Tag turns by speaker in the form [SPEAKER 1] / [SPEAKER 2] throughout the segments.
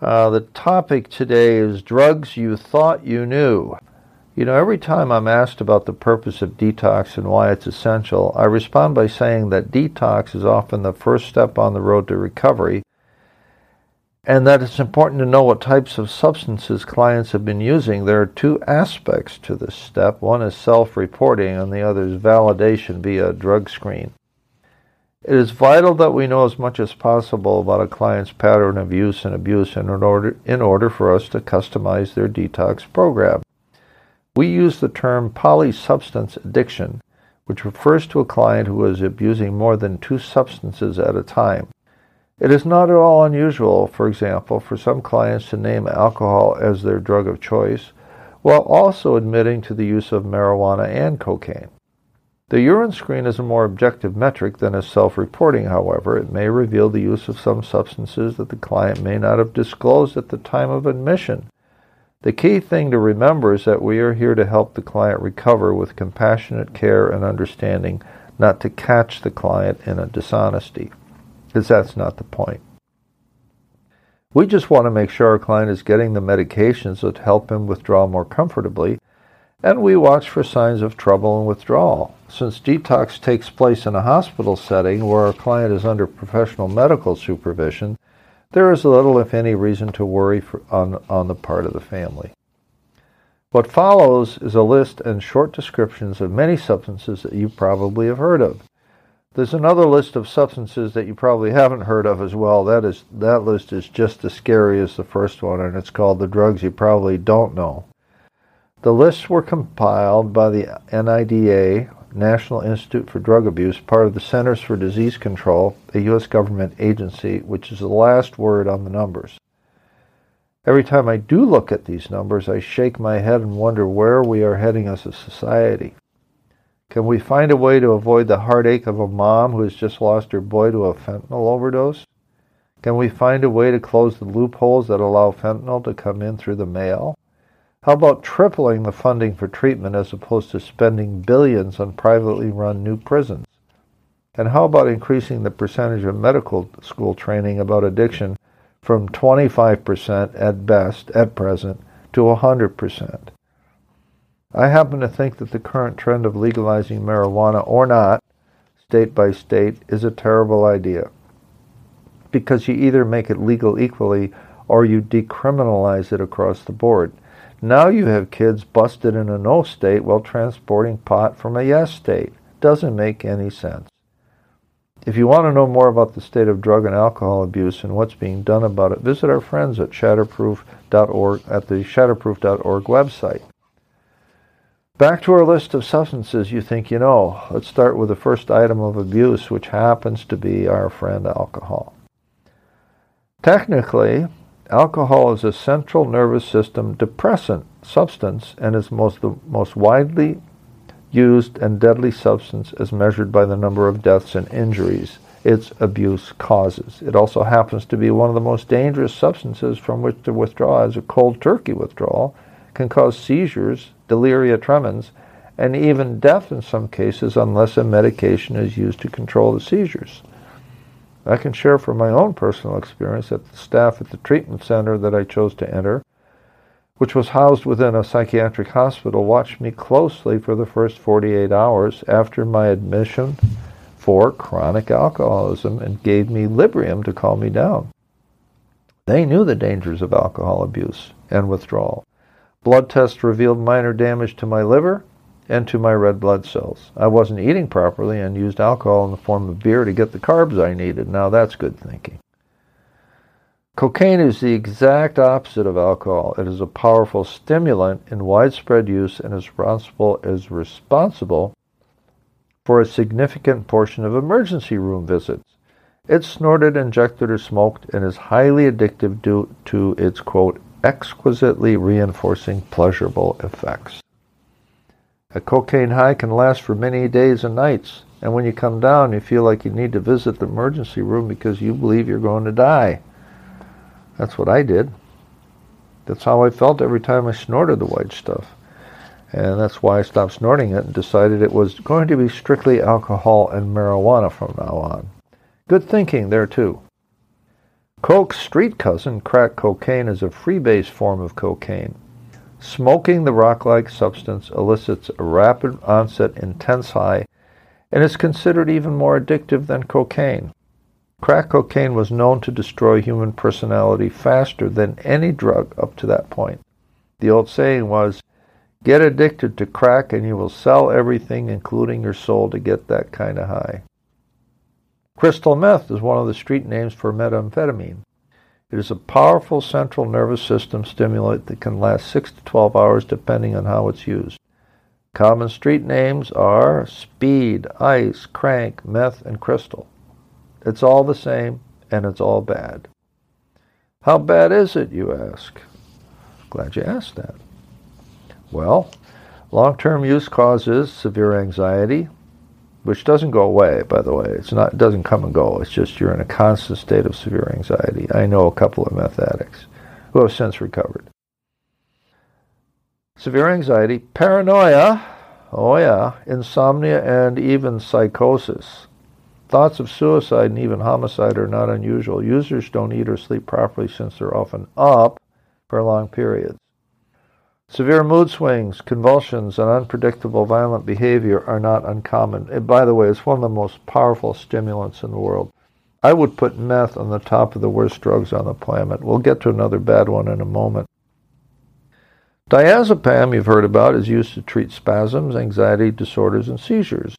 [SPEAKER 1] uh, the topic today is drugs you thought you knew. You know, every time I'm asked about the purpose of detox and why it's essential, I respond by saying that detox is often the first step on the road to recovery, and that it's important to know what types of substances clients have been using. There are two aspects to this step one is self reporting, and the other is validation via a drug screen. It is vital that we know as much as possible about a client's pattern of use and abuse in order, in order for us to customize their detox program. We use the term polysubstance addiction, which refers to a client who is abusing more than two substances at a time. It is not at all unusual, for example, for some clients to name alcohol as their drug of choice, while also admitting to the use of marijuana and cocaine. The urine screen is a more objective metric than is self-reporting, however. It may reveal the use of some substances that the client may not have disclosed at the time of admission. The key thing to remember is that we are here to help the client recover with compassionate care and understanding, not to catch the client in a dishonesty, because that's not the point. We just want to make sure our client is getting the medications that help him withdraw more comfortably and we watch for signs of trouble and withdrawal. Since detox takes place in a hospital setting where our client is under professional medical supervision, there is little, if any, reason to worry for, on, on the part of the family. What follows is a list and short descriptions of many substances that you probably have heard of. There's another list of substances that you probably haven't heard of as well. That is that list is just as scary as the first one, and it's called the drugs you probably don't know. The lists were compiled by the NIDA, National Institute for Drug Abuse, part of the Centers for Disease Control, a U.S. government agency, which is the last word on the numbers. Every time I do look at these numbers, I shake my head and wonder where we are heading as a society. Can we find a way to avoid the heartache of a mom who has just lost her boy to a fentanyl overdose? Can we find a way to close the loopholes that allow fentanyl to come in through the mail? How about tripling the funding for treatment as opposed to spending billions on privately run new prisons? And how about increasing the percentage of medical school training about addiction from 25% at best at present to 100%? I happen to think that the current trend of legalizing marijuana or not, state by state, is a terrible idea. Because you either make it legal equally or you decriminalize it across the board. Now you have kids busted in a no state while transporting pot from a yes state. Doesn't make any sense. If you want to know more about the state of drug and alcohol abuse and what's being done about it, visit our friends at shatterproof.org at the shatterproof.org website. Back to our list of substances you think you know. Let's start with the first item of abuse, which happens to be our friend alcohol. Technically, Alcohol is a central nervous system depressant substance and is most, the most widely used and deadly substance as measured by the number of deaths and injuries its abuse causes. It also happens to be one of the most dangerous substances from which to withdraw, as a cold turkey withdrawal can cause seizures, delirium tremens, and even death in some cases unless a medication is used to control the seizures. I can share from my own personal experience that the staff at the treatment center that I chose to enter, which was housed within a psychiatric hospital, watched me closely for the first 48 hours after my admission for chronic alcoholism and gave me Librium to calm me down. They knew the dangers of alcohol abuse and withdrawal. Blood tests revealed minor damage to my liver and to my red blood cells. I wasn't eating properly and used alcohol in the form of beer to get the carbs I needed. Now that's good thinking. Cocaine is the exact opposite of alcohol. It is a powerful stimulant in widespread use and is responsible, is responsible for a significant portion of emergency room visits. It's snorted, injected, or smoked and is highly addictive due to its, quote, exquisitely reinforcing pleasurable effects. A cocaine high can last for many days and nights, and when you come down, you feel like you need to visit the emergency room because you believe you're going to die. That's what I did. That's how I felt every time I snorted the white stuff. And that's why I stopped snorting it and decided it was going to be strictly alcohol and marijuana from now on. Good thinking there, too. Coke's street cousin, crack cocaine, is a freebase form of cocaine. Smoking the rock-like substance elicits a rapid onset intense high and is considered even more addictive than cocaine. Crack cocaine was known to destroy human personality faster than any drug up to that point. The old saying was, get addicted to crack and you will sell everything, including your soul, to get that kind of high. Crystal meth is one of the street names for methamphetamine. It is a powerful central nervous system stimulant that can last 6 to 12 hours depending on how it's used. Common street names are speed, ice, crank, meth, and crystal. It's all the same, and it's all bad. How bad is it, you ask? Glad you asked that. Well, long-term use causes severe anxiety, which doesn't go away, by the way. It's not, it doesn't come and go. It's just you're in a constant state of severe anxiety. I know a couple of meth addicts who have since recovered. Severe anxiety, paranoia, oh yeah, insomnia, and even psychosis. Thoughts of suicide and even homicide are not unusual. Users don't eat or sleep properly since they're often up for long periods. Severe mood swings, convulsions, and unpredictable violent behavior are not uncommon. And by the way, it's one of the most powerful stimulants in the world. I would put meth on the top of the worst drugs on the planet. We'll get to another bad one in a moment. Diazepam, you've heard about, is used to treat spasms, anxiety disorders, and seizures.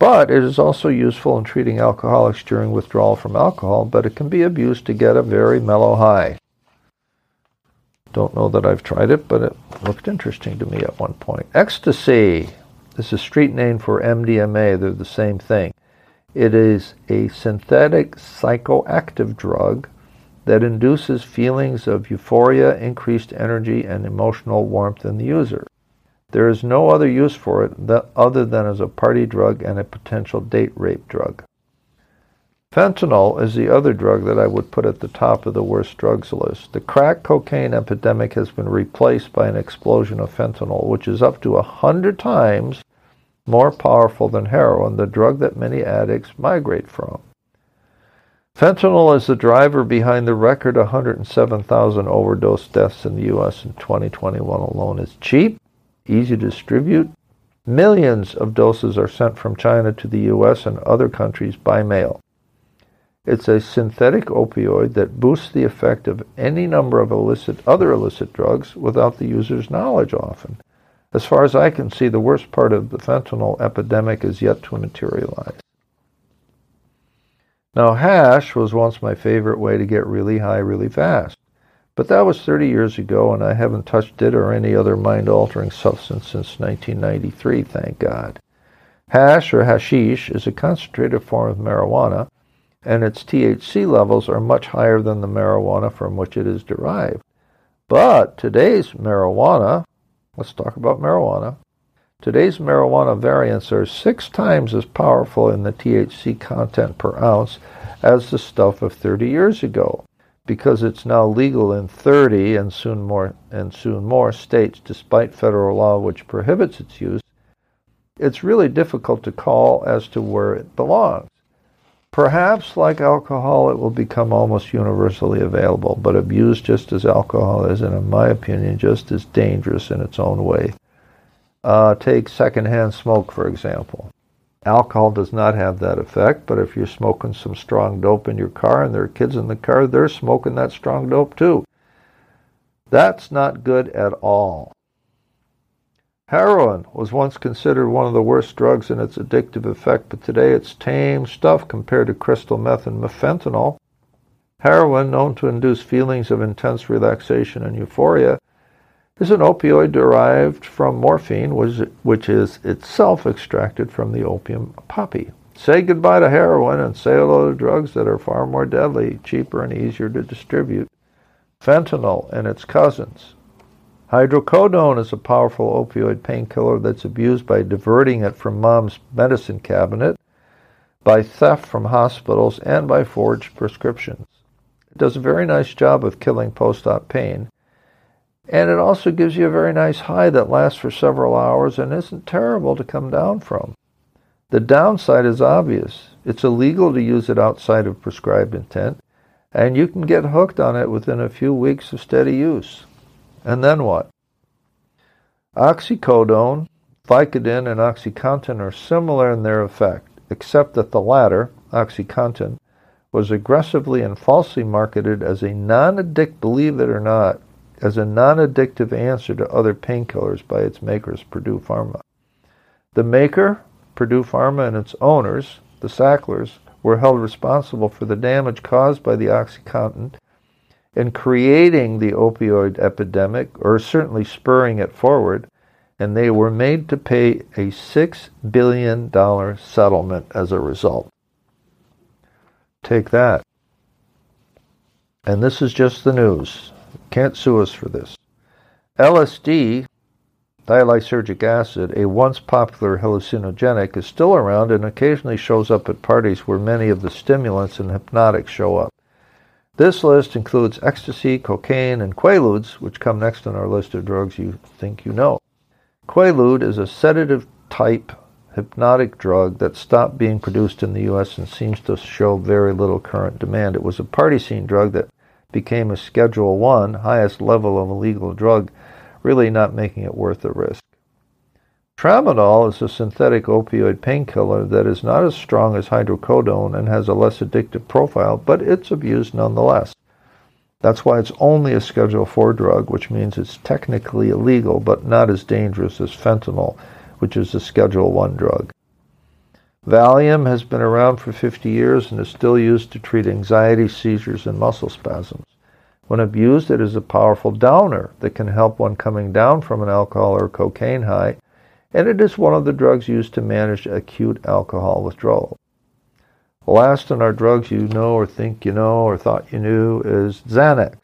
[SPEAKER 1] But it is also useful in treating alcoholics during withdrawal from alcohol, but it can be abused to get a very mellow high. Don't know that I've tried it, but it looked interesting to me at one point. Ecstasy. This is street name for MDMA. They're the same thing. It is a synthetic psychoactive drug that induces feelings of euphoria, increased energy, and emotional warmth in the user. There is no other use for it other than as a party drug and a potential date rape drug. Fentanyl is the other drug that I would put at the top of the worst drugs list. The crack cocaine epidemic has been replaced by an explosion of fentanyl, which is up to a hundred times more powerful than heroin, the drug that many addicts migrate from. Fentanyl is the driver behind the record 107,000 overdose deaths in the U.S. in 2021 alone. It's cheap, easy to distribute. Millions of doses are sent from China to the U.S. and other countries by mail. It's a synthetic opioid that boosts the effect of any number of illicit, other illicit drugs without the user's knowledge often. As far as I can see, the worst part of the fentanyl epidemic is yet to materialize. Now, hash was once my favorite way to get really high really fast. But that was 30 years ago, and I haven't touched it or any other mind altering substance since 1993, thank God. Hash or hashish is a concentrated form of marijuana and its THC levels are much higher than the marijuana from which it is derived. But today's marijuana, let's talk about marijuana. Today's marijuana variants are six times as powerful in the THC content per ounce as the stuff of 30 years ago. Because it's now legal in 30 and soon more and soon more states despite federal law which prohibits its use, it's really difficult to call as to where it belongs. Perhaps, like alcohol, it will become almost universally available, but abused just as alcohol is, and in my opinion, just as dangerous in its own way. Uh, take secondhand smoke, for example. Alcohol does not have that effect, but if you're smoking some strong dope in your car and there are kids in the car, they're smoking that strong dope too. That's not good at all. Heroin was once considered one of the worst drugs in its addictive effect, but today it's tame stuff compared to crystal meth and fentanyl. Heroin, known to induce feelings of intense relaxation and euphoria, is an opioid derived from morphine, which is itself extracted from the opium poppy. Say goodbye to heroin and say hello to drugs that are far more deadly, cheaper, and easier to distribute. Fentanyl and its cousins. Hydrocodone is a powerful opioid painkiller that's abused by diverting it from mom's medicine cabinet, by theft from hospitals, and by forged prescriptions. It does a very nice job of killing post op pain and it also gives you a very nice high that lasts for several hours and isn't terrible to come down from. The downside is obvious. It's illegal to use it outside of prescribed intent, and you can get hooked on it within a few weeks of steady use. And then what? Oxycodone, Vicodin, and OxyContin are similar in their effect, except that the latter, OxyContin, was aggressively and falsely marketed as a non-addict, believe it or not, as a non-addictive answer to other painkillers by its makers, Purdue Pharma. The maker, Purdue Pharma, and its owners, the Sacklers, were held responsible for the damage caused by the OxyContin in creating the opioid epidemic, or certainly spurring it forward, and they were made to pay a $6 billion settlement as a result. Take that. And this is just the news. Can't sue us for this. LSD, dilysergic acid, a once popular hallucinogenic, is still around and occasionally shows up at parties where many of the stimulants and hypnotics show up. This list includes ecstasy, cocaine, and quaaludes, which come next on our list of drugs you think you know. Quaalude is a sedative type hypnotic drug that stopped being produced in the U.S. and seems to show very little current demand. It was a party scene drug that became a Schedule 1, highest level of illegal drug, really not making it worth the risk. Tramadol is a synthetic opioid painkiller that is not as strong as hydrocodone and has a less addictive profile, but it's abused nonetheless. That's why it's only a Schedule IV drug, which means it's technically illegal but not as dangerous as fentanyl, which is a Schedule I drug. Valium has been around for 50 years and is still used to treat anxiety, seizures, and muscle spasms. When abused, it is a powerful downer that can help one coming down from an alcohol or cocaine high, and it is one of the drugs used to manage acute alcohol withdrawal. Last in our drugs you know or think you know or thought you knew is Xanax,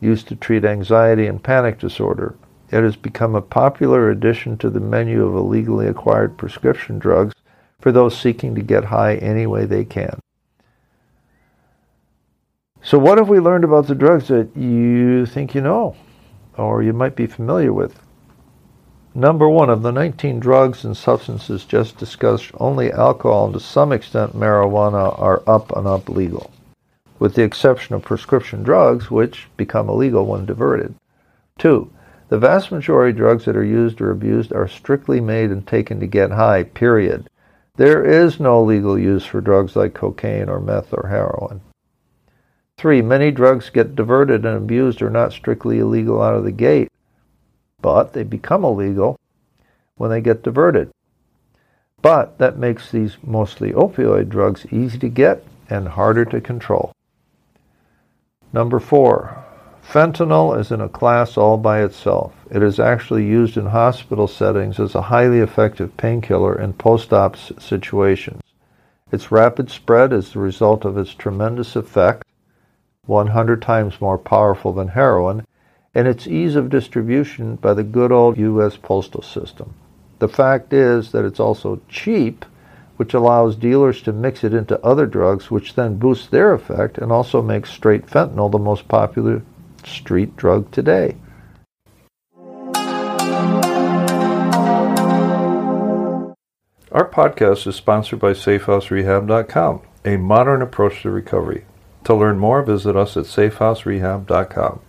[SPEAKER 1] used to treat anxiety and panic disorder. It has become a popular addition to the menu of illegally acquired prescription drugs for those seeking to get high any way they can. So, what have we learned about the drugs that you think you know or you might be familiar with? Number one, of the 19 drugs and substances just discussed, only alcohol and to some extent marijuana are up and up legal, with the exception of prescription drugs, which become illegal when diverted. Two, the vast majority of drugs that are used or abused are strictly made and taken to get high, period. There is no legal use for drugs like cocaine or meth or heroin. Three, many drugs get diverted and abused are not strictly illegal out of the gate, but they become illegal when they get diverted. But that makes these mostly opioid drugs easy to get and harder to control. Number four, fentanyl is in a class all by itself. It is actually used in hospital settings as a highly effective painkiller in post-op situations. Its rapid spread is the result of its tremendous effect, 100 times more powerful than heroin, and its ease of distribution by the good old U.S. postal system. The fact is that it's also cheap, which allows dealers to mix it into other drugs, which then boosts their effect and also makes straight fentanyl the most popular street drug today. Our podcast is sponsored by SafeHouseRehab.com, a modern approach to recovery. To learn more, visit us at SafeHouseRehab.com.